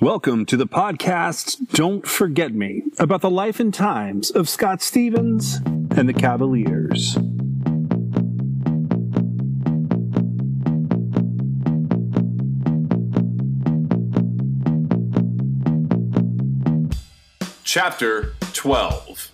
Welcome to the podcast Don't Forget Me about the life and times of Scott Stevens and the Cavaliers. Chapter 12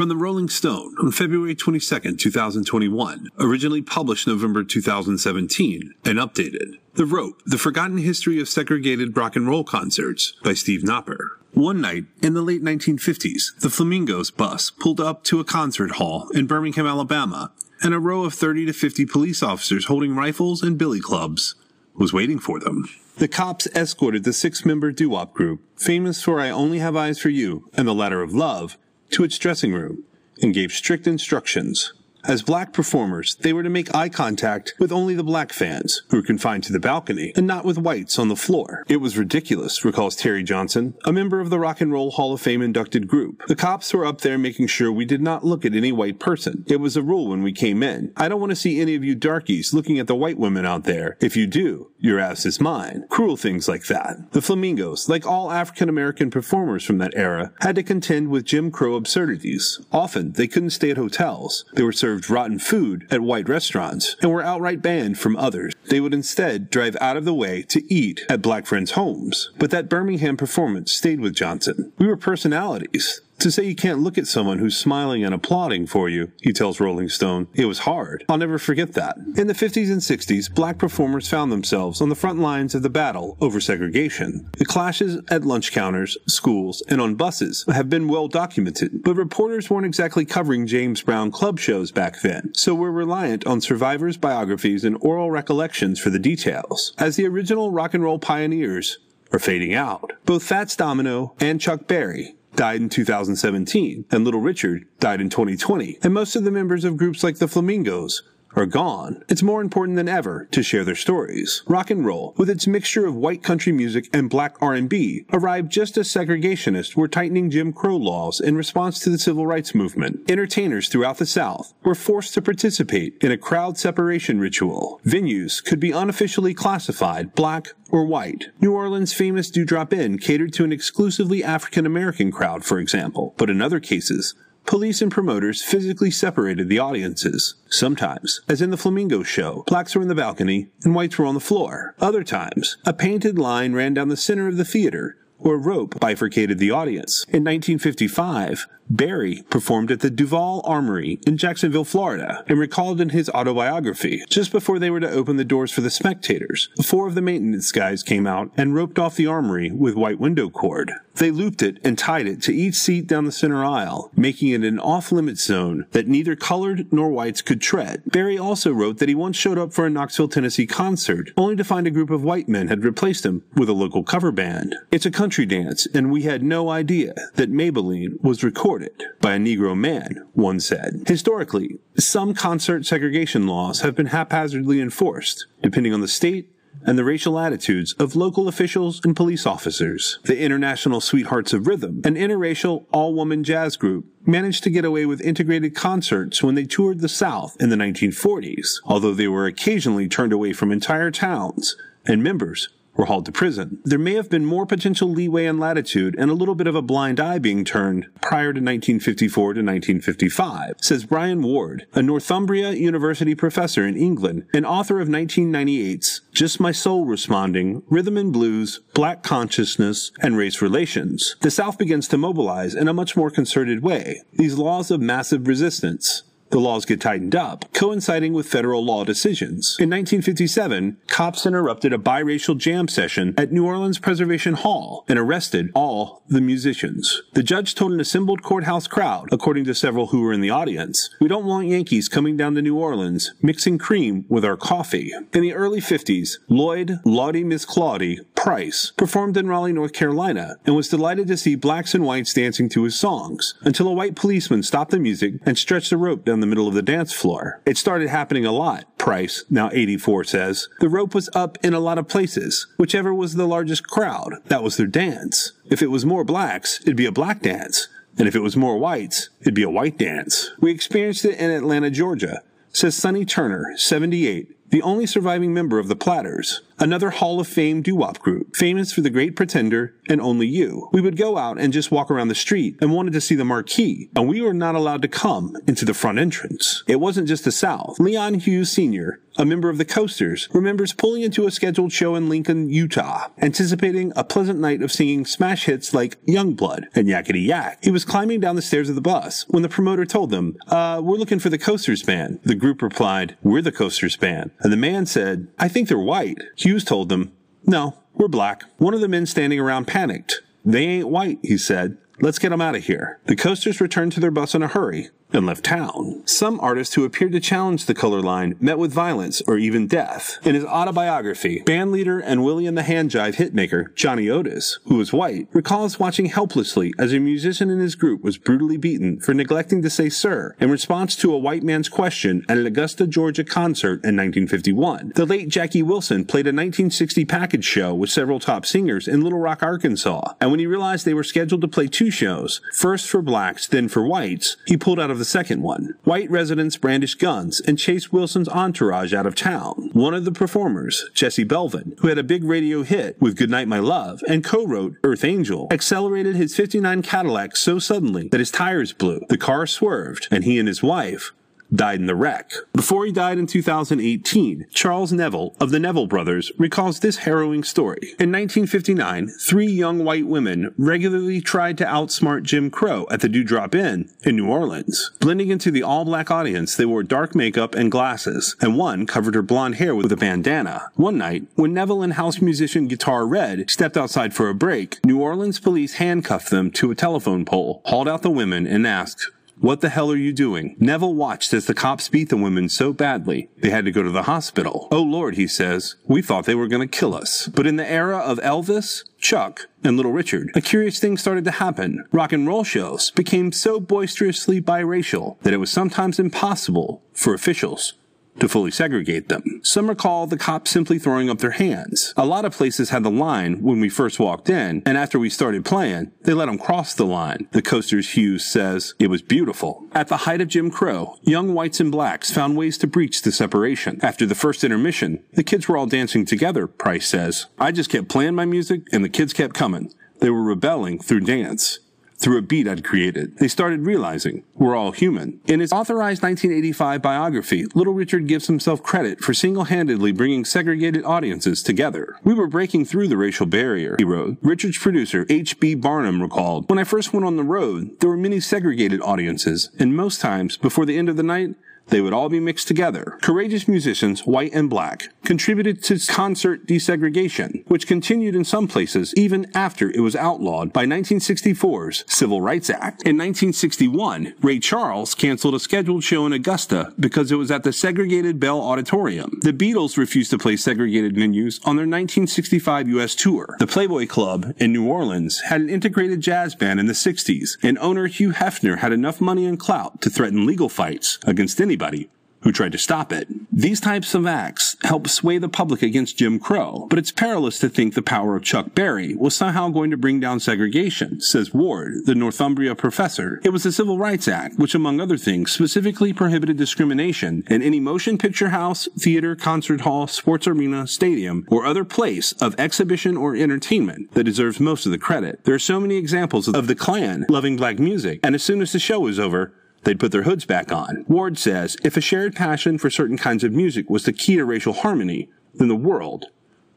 From the Rolling Stone on February 22, 2021, originally published November 2017 and updated. The Rope, The Forgotten History of Segregated Rock and Roll Concerts by Steve Knopper. One night in the late 1950s, the Flamingos bus pulled up to a concert hall in Birmingham, Alabama, and a row of 30 to 50 police officers holding rifles and billy clubs was waiting for them. The cops escorted the six member doo wop group, famous for I Only Have Eyes for You and The Ladder of Love, to its dressing room and gave strict instructions. As black performers, they were to make eye contact with only the black fans, who were confined to the balcony, and not with whites on the floor. It was ridiculous, recalls Terry Johnson, a member of the Rock and Roll Hall of Fame inducted group. The cops were up there making sure we did not look at any white person. It was a rule when we came in. I don't want to see any of you darkies looking at the white women out there. If you do, your ass is mine. Cruel things like that. The Flamingos, like all African American performers from that era, had to contend with Jim Crow absurdities. Often, they couldn't stay at hotels. They were served rotten food at white restaurants and were outright banned from others. They would instead drive out of the way to eat at black friends' homes. But that Birmingham performance stayed with Johnson. We were personalities. To say you can't look at someone who's smiling and applauding for you, he tells Rolling Stone, it was hard. I'll never forget that. In the 50s and 60s, black performers found themselves on the front lines of the battle over segregation. The clashes at lunch counters, schools, and on buses have been well documented, but reporters weren't exactly covering James Brown club shows back then, so we're reliant on survivors' biographies and oral recollections for the details. As the original rock and roll pioneers, are fading out. Both Fats Domino and Chuck Berry died in 2017, and Little Richard died in 2020, and most of the members of groups like the Flamingos are gone. It's more important than ever to share their stories. Rock and roll, with its mixture of white country music and black R&B, arrived just as segregationists were tightening Jim Crow laws in response to the civil rights movement. Entertainers throughout the South were forced to participate in a crowd separation ritual. Venues could be unofficially classified black or white. New Orleans' famous Dewdrop Inn catered to an exclusively African American crowd, for example, but in other cases, Police and promoters physically separated the audiences. Sometimes, as in the Flamingo show, blacks were in the balcony and whites were on the floor. Other times, a painted line ran down the center of the theater, or rope bifurcated the audience. In 1955, Berry performed at the Duval Armory in Jacksonville, Florida, and recalled in his autobiography, just before they were to open the doors for the spectators, four of the maintenance guys came out and roped off the armory with white window cord. They looped it and tied it to each seat down the center aisle, making it an off-limits zone that neither colored nor whites could tread. Berry also wrote that he once showed up for a Knoxville, Tennessee concert, only to find a group of white men had replaced him with a local cover band. It's a country dance, and we had no idea that Maybelline was recorded by a Negro man, one said. Historically, some concert segregation laws have been haphazardly enforced, depending on the state and the racial attitudes of local officials and police officers. The International Sweethearts of Rhythm, an interracial all-woman jazz group, managed to get away with integrated concerts when they toured the South in the 1940s, although they were occasionally turned away from entire towns, and members were hauled to prison. There may have been more potential leeway and latitude and a little bit of a blind eye being turned prior to 1954 to 1955, says Brian Ward, a Northumbria University professor in England and author of 1998's Just My Soul Responding, Rhythm and Blues, Black Consciousness, and Race Relations. The South begins to mobilize in a much more concerted way. These laws of massive resistance, the laws get tightened up, coinciding with federal law decisions. In 1957, cops interrupted a biracial jam session at New Orleans Preservation Hall and arrested all the musicians. The judge told an assembled courthouse crowd, according to several who were in the audience, we don't want Yankees coming down to New Orleans mixing cream with our coffee. In the early 50s, Lloyd Lawdy Miss Clawdy Price performed in Raleigh, North Carolina, and was delighted to see blacks and whites dancing to his songs, until a white policeman stopped the music and stretched a rope down the middle of the dance floor. It started happening a lot, Price, now 84, says. The rope was up in a lot of places. Whichever was the largest crowd, that was their dance. If it was more blacks, it'd be a black dance. And if it was more whites, it'd be a white dance. We experienced it in Atlanta, Georgia, says Sonny Turner, 78, the only surviving member of the Platters. Another Hall of Fame doo-wop group, famous for The Great Pretender and Only You. We would go out and just walk around the street and wanted to see the marquee, and we were not allowed to come into the front entrance. It wasn't just the South. Leon Hughes Sr., a member of the Coasters, remembers pulling into a scheduled show in Lincoln, Utah, anticipating a pleasant night of singing smash hits like Youngblood and Yakety Yak. He was climbing down the stairs of the bus when the promoter told them, uh, we're looking for the Coasters band. The group replied, we're the Coasters band. And the man said, I think they're white. Told them, no, we're black. One of the men standing around panicked. They ain't white, he said. Let's get them out of here. The coasters returned to their bus in a hurry and left town. Some artists who appeared to challenge the color line met with violence or even death. In his autobiography, bandleader and Willie and the Handjive hitmaker Johnny Otis, who was white, recalls watching helplessly as a musician in his group was brutally beaten for neglecting to say sir in response to a white man's question at an Augusta, Georgia concert in 1951. The late Jackie Wilson played a 1960 package show with several top singers in Little Rock, Arkansas, and when he realized they were scheduled to play two shows, first for blacks, then for whites, he pulled out of the second one. White residents brandished guns and chased Wilson's entourage out of town. One of the performers, Jesse Belvin, who had a big radio hit with Goodnight My Love and co-wrote Earth Angel, accelerated his 59 Cadillac so suddenly that his tires blew. The car swerved, and he and his wife died in the wreck. Before he died in 2018, Charles Neville of the Neville brothers recalls this harrowing story. In 1959, three young white women regularly tried to outsmart Jim Crow at the Dewdrop Inn in New Orleans. Blending into the all-black audience, they wore dark makeup and glasses, and one covered her blonde hair with a bandana. One night, when Neville and house musician Guitar Red stepped outside for a break, New Orleans police handcuffed them to a telephone pole, hauled out the women, and asked, what the hell are you doing? Neville watched as the cops beat the women so badly they had to go to the hospital. Oh Lord, he says, we thought they were going to kill us. But in the era of Elvis, Chuck, and Little Richard, a curious thing started to happen. Rock and roll shows became so boisterously biracial that it was sometimes impossible for officials to fully segregate them. Some recall the cops simply throwing up their hands. A lot of places had the line when we first walked in, and after we started playing, they let them cross the line. The Coasters Hughes says it was beautiful. At the height of Jim Crow, young whites and blacks found ways to breach the separation. After the first intermission, the kids were all dancing together, Price says. I just kept playing my music, and the kids kept coming. They were rebelling through dance through a beat I'd created. They started realizing we're all human. In his authorized 1985 biography, Little Richard gives himself credit for single-handedly bringing segregated audiences together. We were breaking through the racial barrier, he wrote. Richard's producer, H.B. Barnum, recalled, When I first went on the road, there were many segregated audiences, and most times, before the end of the night, they would all be mixed together. Courageous musicians, white and black, contributed to concert desegregation, which continued in some places even after it was outlawed by 1964's Civil Rights Act. In 1961, Ray Charles canceled a scheduled show in Augusta because it was at the segregated Bell Auditorium. The Beatles refused to play segregated venues on their 1965 U.S. tour. The Playboy Club in New Orleans had an integrated jazz band in the 60s, and owner Hugh Hefner had enough money and clout to threaten legal fights against anybody who tried to stop it. These types of acts help sway the public against Jim Crow, but it's perilous to think the power of Chuck Berry was somehow going to bring down segregation, says Ward, the Northumbria professor. It was the Civil Rights Act, which among other things specifically prohibited discrimination in any motion picture house, theater, concert hall, sports arena, stadium, or other place of exhibition or entertainment that deserves most of the credit. There are so many examples of the Klan loving black music, and as soon as the show was over, They'd put their hoods back on. Ward says if a shared passion for certain kinds of music was the key to racial harmony, then the world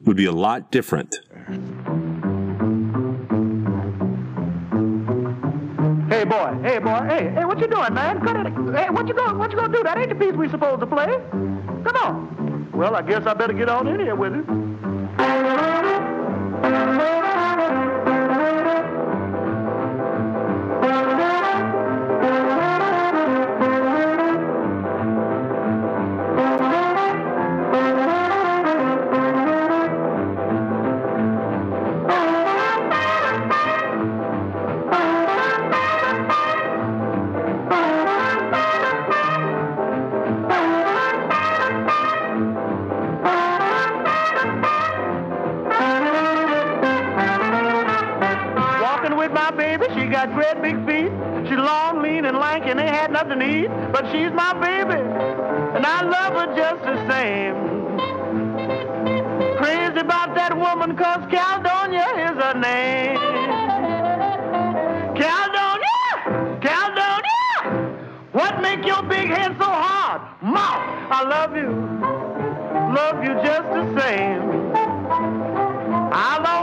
would be a lot different. Hey boy, hey boy, hey, hey, what you doing, man? Cut it. Hey, what you going, what you gonna do? That ain't the piece we supposed to play. Come on. Well, I guess I better get on in here with it. What make your big head so hard? Mouth, I love you. Love you just the same. I'll love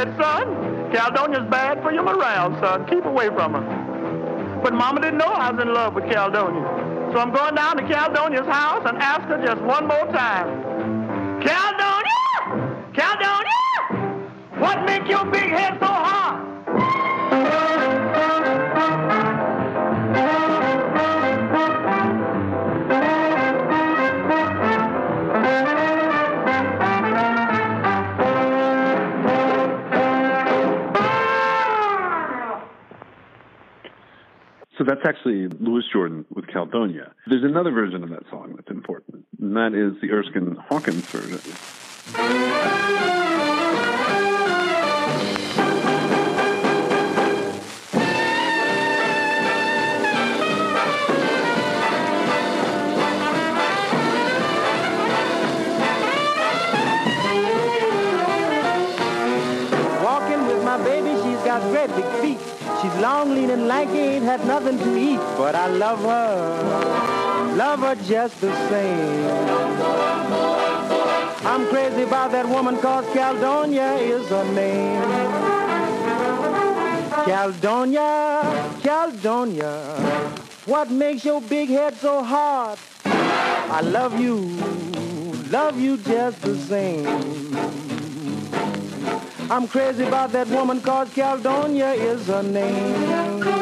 said, son, Caledonia's bad for your morale, son. Keep away from her. But mama didn't know I was in love with Caledonia. So I'm going down to Caledonia's house and ask her just one more time. Caledonia! Caledonia! What make your big head so that's actually Louis Jordan with Caldonia. There's another version of that song that's important, and that is the Erskine Hawkins version. Long, lean, and lanky, ain't had nothing to eat. But I love her, love her just the same. I'm crazy about that woman cause Caledonia is her name. Caledonia, Caledonia, what makes your big head so hard? I love you, love you just the same. I'm crazy about that woman cause Caledonia is her name.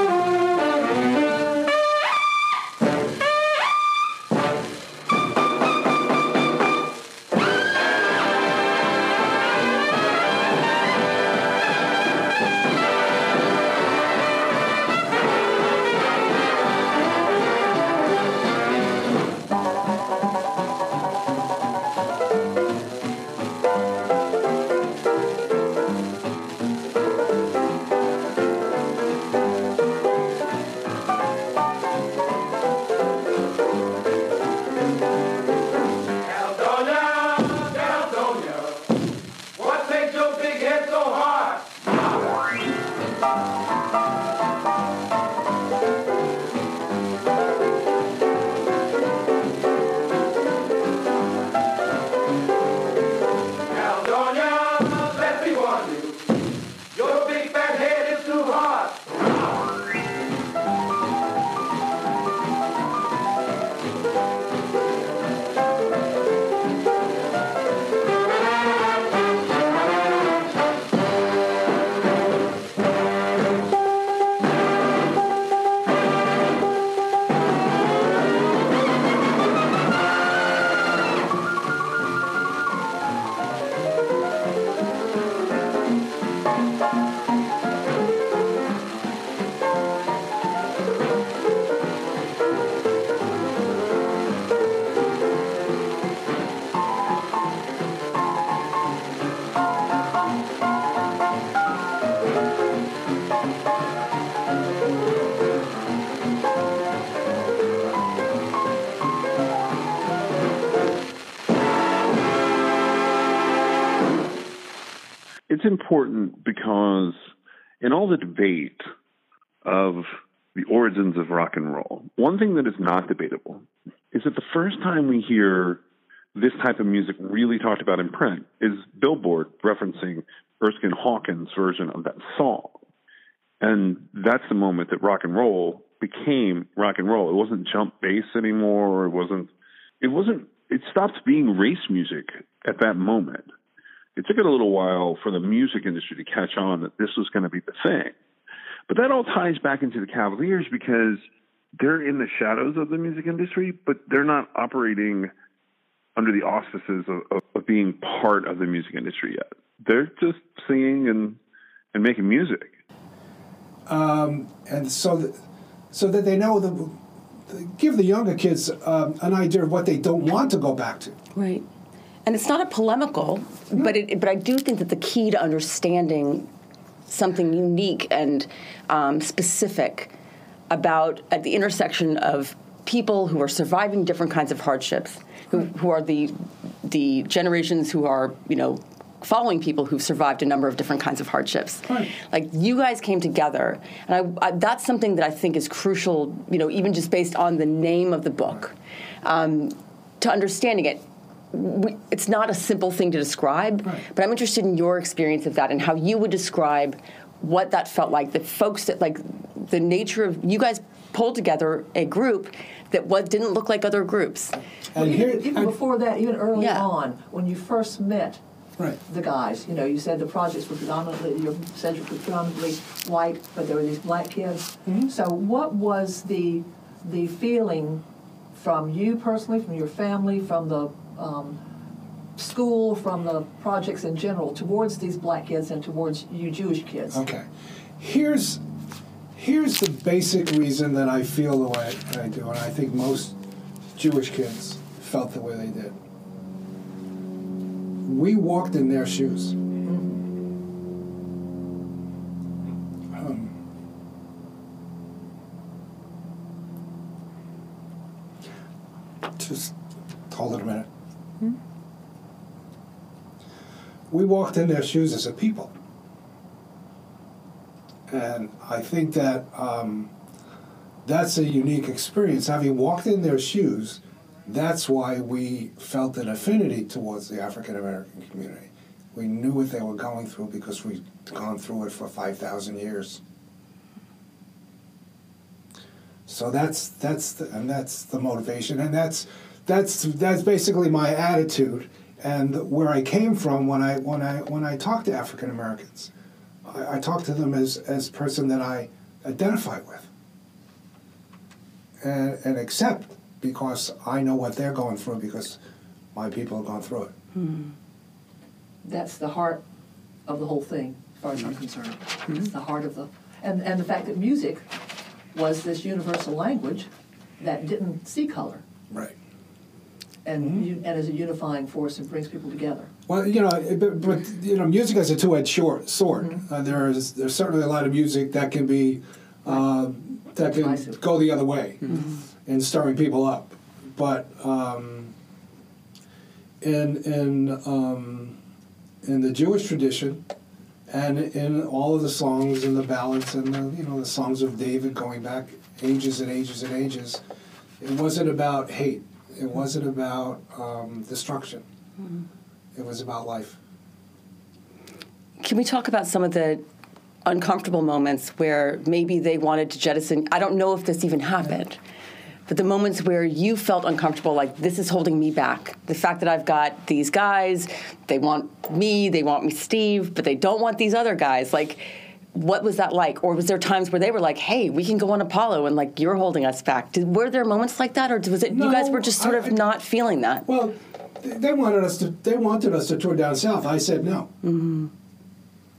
It's important because in all the debate of the origins of rock and roll, one thing that is not debatable is that the first time we hear this type of music really talked about in print is Billboard referencing Erskine Hawkins version of that song. And that's the moment that rock and roll became rock and roll. It wasn't jump bass anymore. It wasn't, it wasn't, it stopped being race music at that moment. It took it a little while for the music industry to catch on that this was going to be the thing. But that all ties back into the Cavaliers because they're in the shadows of the music industry, but they're not operating under the auspices of, of, of being part of the music industry yet. They're just singing and, and making music. Um, and so that, so that they know the give the younger kids um, an idea of what they don't want to go back to. Right. And it's not a polemical, but it, but I do think that the key to understanding something unique and um, specific about at the intersection of people who are surviving different kinds of hardships, who, who are the the generations who are you know following people who've survived a number of different kinds of hardships. Right. Like you guys came together, and I, I, that's something that I think is crucial. You know, even just based on the name of the book, um, to understanding it. We, it's not a simple thing to describe, Right. but I'm interested in your experience of that and how you would describe what that felt like. The folks that like the nature of you guys pulled together a group that what didn't look like other groups. And even, here, even before that, even early Yeah. on, when you first met right. the guys, you know, you said the projects were predominantly, you said you were predominantly white, but there were these black kids. Mm-hmm. So, what was the the feeling from you personally, from your family, from the um, school, from the projects in general, towards these black kids and towards you Jewish kids? Okay. Here's here's the basic reason that I feel the way I do, and I think most Jewish kids felt the way they did. We walked in their shoes. Um, just hold it a minute. We walked in their shoes as a people. And I think that um, that's a unique experience. Having walked in their shoes, that's why we felt an affinity towards the African American community. We knew what they were going through because we'd gone through it for 5,000 years. So that's that's the, and that's the motivation, and that's that's that's basically my attitude and where I came from when I when I when I talk to African Americans. I, I talk to them as as person that I identify with and and accept because I know what they're going through because my people have gone through it. Hmm. That's the heart of the whole thing, as far as I'm concerned. Mm-hmm. It's the heart of the, and, and the fact that music was this universal language that didn't see color Right. And, u- and is a unifying force and brings people together. Well, you know, but, but you know, music has a two-edged short, sword. Uh, there is there's certainly a lot of music that can be uh, that can Divisive. go the other way in stirring people up, but um, in in um, in the Jewish tradition, and in all of the songs and the ballads and the you know the songs of David going back ages and ages and ages, it wasn't about hate. It wasn't about um, destruction. It was about life. Can we talk about some of the uncomfortable moments where maybe they wanted to jettison? I don't know if this even happened, but the moments where you felt uncomfortable, like this is holding me back. The fact that I've got these guys, they want me, they want me, Steve, but they don't want these other guys. Like, what was that like? Or was there times where they were like, "Hey, we can go on Apollo," and like you're holding us back? Did, were there moments like that, or was it you guys were just sort I- of not feeling that? Well, they wanted us to. They wanted us to tour down south. I said no. Mm-hmm.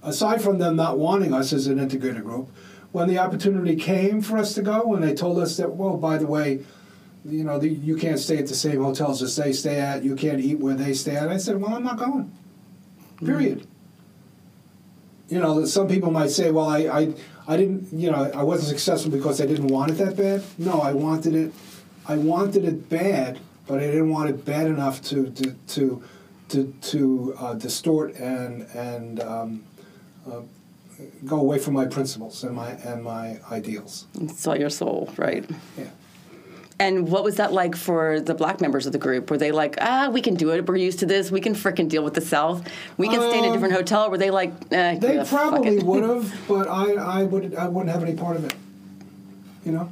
Aside from them not wanting us as an integrated group, when the opportunity came for us to go, and they told us that, well, by the way, you know, the, you can't stay at the same hotels as they stay at. You can't eat where they stay at. I said, well, I'm not going. Period. Mm-hmm. You know, some people might say, well, I, I, I didn't, you know, I wasn't successful because I didn't want it that bad. No, I wanted it. I wanted it bad, but I didn't want it bad enough to to to to, to uh, distort and and um, uh, go away from my principles and my and my ideals. It's all your soul, right? Yeah. And what was that like for the black members of the group? Were they like, ah, we can do it. We're used to this. We can fricking deal with the South. We can stay in a different hotel. Were they like, eh, They yeah, probably would have, but I, I would I wouldn't have any part of it. You know.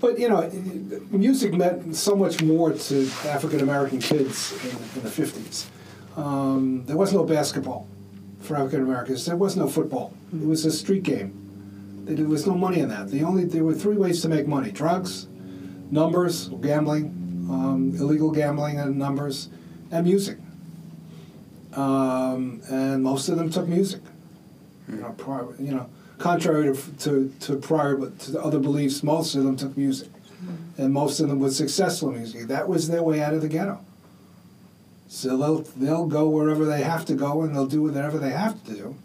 But you know, music meant so much more to African American kids in, in the fifties. Um, there was no basketball for African Americans. There was no football. It was a street game. There was no money in that. The only there were three ways to make money: drugs, numbers, gambling, um, illegal gambling and numbers, and music. Um, and most of them took music. You know, prior, you know, contrary to, to, to prior to the other beliefs, most of them took music, and most of them were successful in music. That was their way out of the ghetto. So they'll they'll go wherever they have to go, and they'll do whatever they have to do.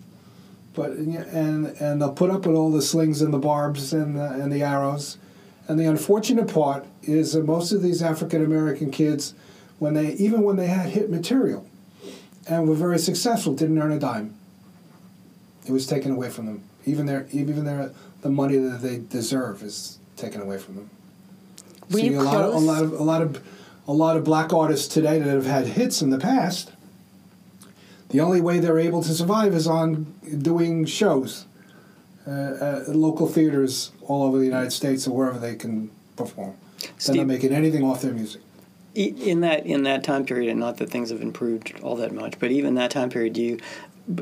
But and and they'll put up with all the slings and the barbs and the, and the arrows. And the unfortunate part is that most of these African American kids, when they even when they had hit material, and were very successful, didn't earn a dime. It was taken away from them. Even their even their the money that they deserve is taken away from them. Were you a lot of a lot of a lot of a lot of black artists today that have had hits in the past. The only way they're able to survive is on doing shows uh, at local theaters all over the United States or wherever they can perform. They're not making anything off their music. In that in that time period, and not that things have improved all that much, but even that time period, do you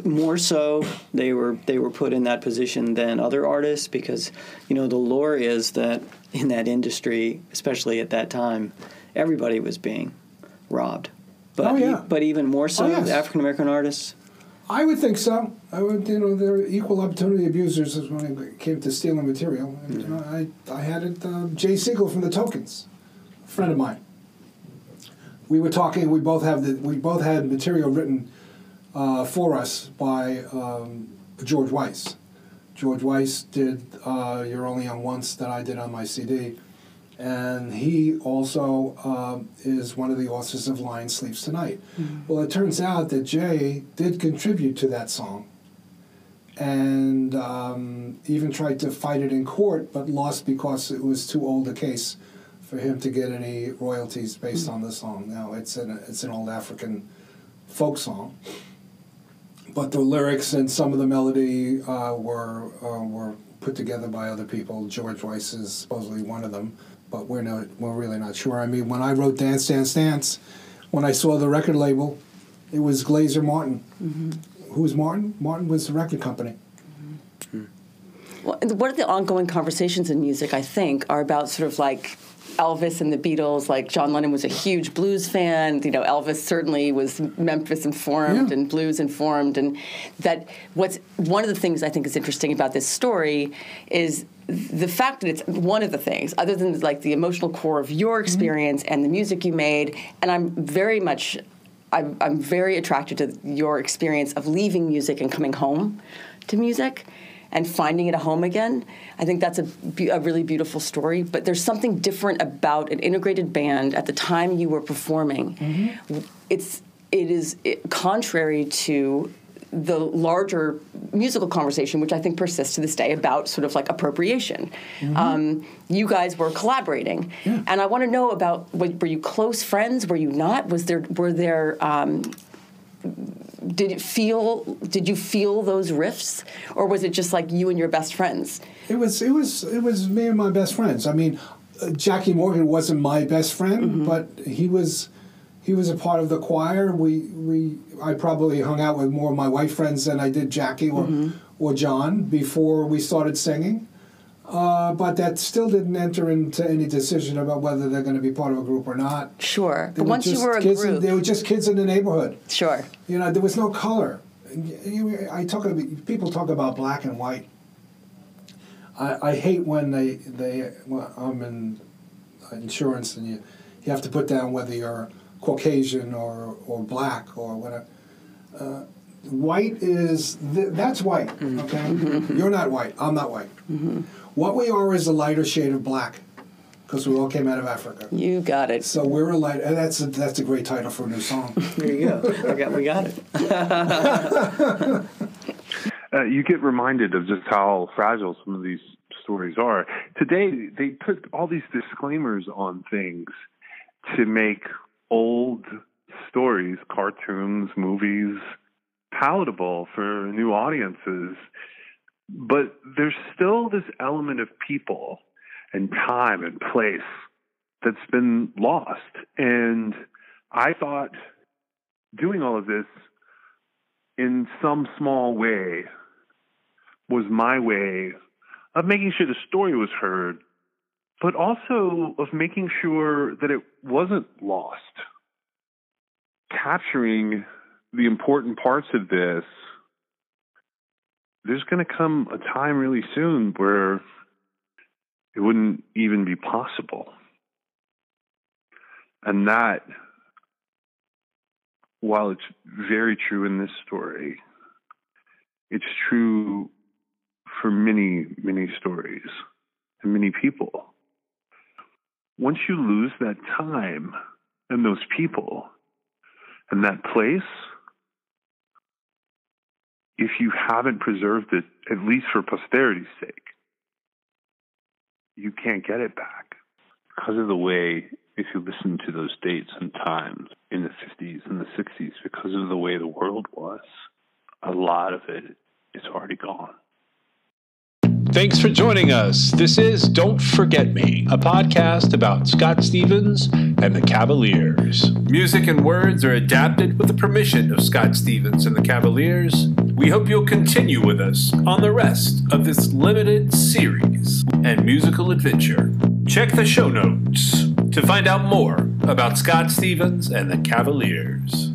more so they were they were put in that position than other artists because you know the lore is that in that industry, especially at that time, everybody was being robbed. But Oh, yeah. but even more so, Oh, yes. African American artists. I would think so. I would, you know, they're equal opportunity abusers when it came to stealing material. And, you know, I, I had it. Uh, Jay Siegel from the Tokens, a friend of mine. We were talking. We both have the. We both had material written uh, for us by um, George Weiss. George Weiss did uh, "You're Only Young Once" that I did on my CD, and he also um, is one of the authors of "Lion Sleeps Tonight." Well, it turns out that Jay did contribute to that song, and um, even tried to fight it in court, but lost because it was too old a case for him to get any royalties based on the song. Now it's an it's an old African folk song, but the lyrics and some of the melody uh, were uh, were put together by other people. George Weiss is supposedly one of them, but we're not we're really not sure. I mean, when I wrote Dance Dance Dance, when I saw the record label, it was Glazer Martin. Mm-hmm. Who was Martin? Martin was the record company. Mm-hmm. Well, What are the ongoing conversations in music? I think are about sort of like Elvis and the Beatles. Like John Lennon was a huge blues fan. You know, Elvis certainly was Memphis informed Yeah. and blues informed. And that what's one of the things I think is interesting about this story is the fact that it's one of the things, other than like the emotional core of your mm-hmm. experience and the music you made. And I'm very much I'm, I'm very attracted to your experience of leaving music and coming home to music and finding it a home again. I think that's a, a really beautiful story. But there's something different about an integrated band at the time you were performing. It's it is it, contrary to the larger musical conversation, which I think persists to this day, about sort of like appropriation. Um, you guys were collaborating, and I want to know about were were you close friends? Were you not? Was there were there um, did it feel did you feel those rifts or was it just like you and your best friends It was it was it was me and my best friends. I mean, uh, Jackie Morgan wasn't my best friend, but he was he was a part of the choir. We we I probably hung out with more of my white friends than I did Jackie or or John before we started singing. Uh, but that still didn't enter into any decision about whether they're going to be part of a group or not. sure They but once you were a kids in- group they were just kids in the neighborhood. sure You know, there was no color. I talk about people talk about black and white. I, I hate when they they well, I'm in insurance and you you have to put down whether you're Caucasian or or black or whatever. Uh, white is th- that's white. Mm-hmm. Okay, mm-hmm. you're not white. I'm not white. Mm-hmm. What we are is a lighter shade of black because we all came out of Africa. you got it So we're a light. And that's a, that's a great title for a new song. There you go. we got we got it. uh, you get reminded of just how fragile some of these stories are. Today, they put all these disclaimers on things to make old stories, cartoons, movies palatable for new audiences. But there's still this element of people and time and place that's been lost. And I thought doing all of this in some small way was my way of making sure the story was heard, but also of making sure that it wasn't lost. Capturing the important parts of this, there's going to come a time really soon where it wouldn't even be possible. And that, while it's very true in this story, it's true for many, many stories and many people. Once you lose that time and those people and that place, if you haven't preserved it, at least for posterity's sake, you can't get it back. Because of the way, if you listen to those dates and times in the 50s and the 60s, because of the way the world was, a lot of it is already gone. Thanks for joining us. This is Don't Forget Me, a podcast about Scott Stevens and the Cavaliers. Music and words are adapted with the permission of Scott Stevens and the Cavaliers. We hope you'll continue with us on the rest of this limited series and musical adventure. Check the show notes to find out more about Scott Stevens and the Cavaliers.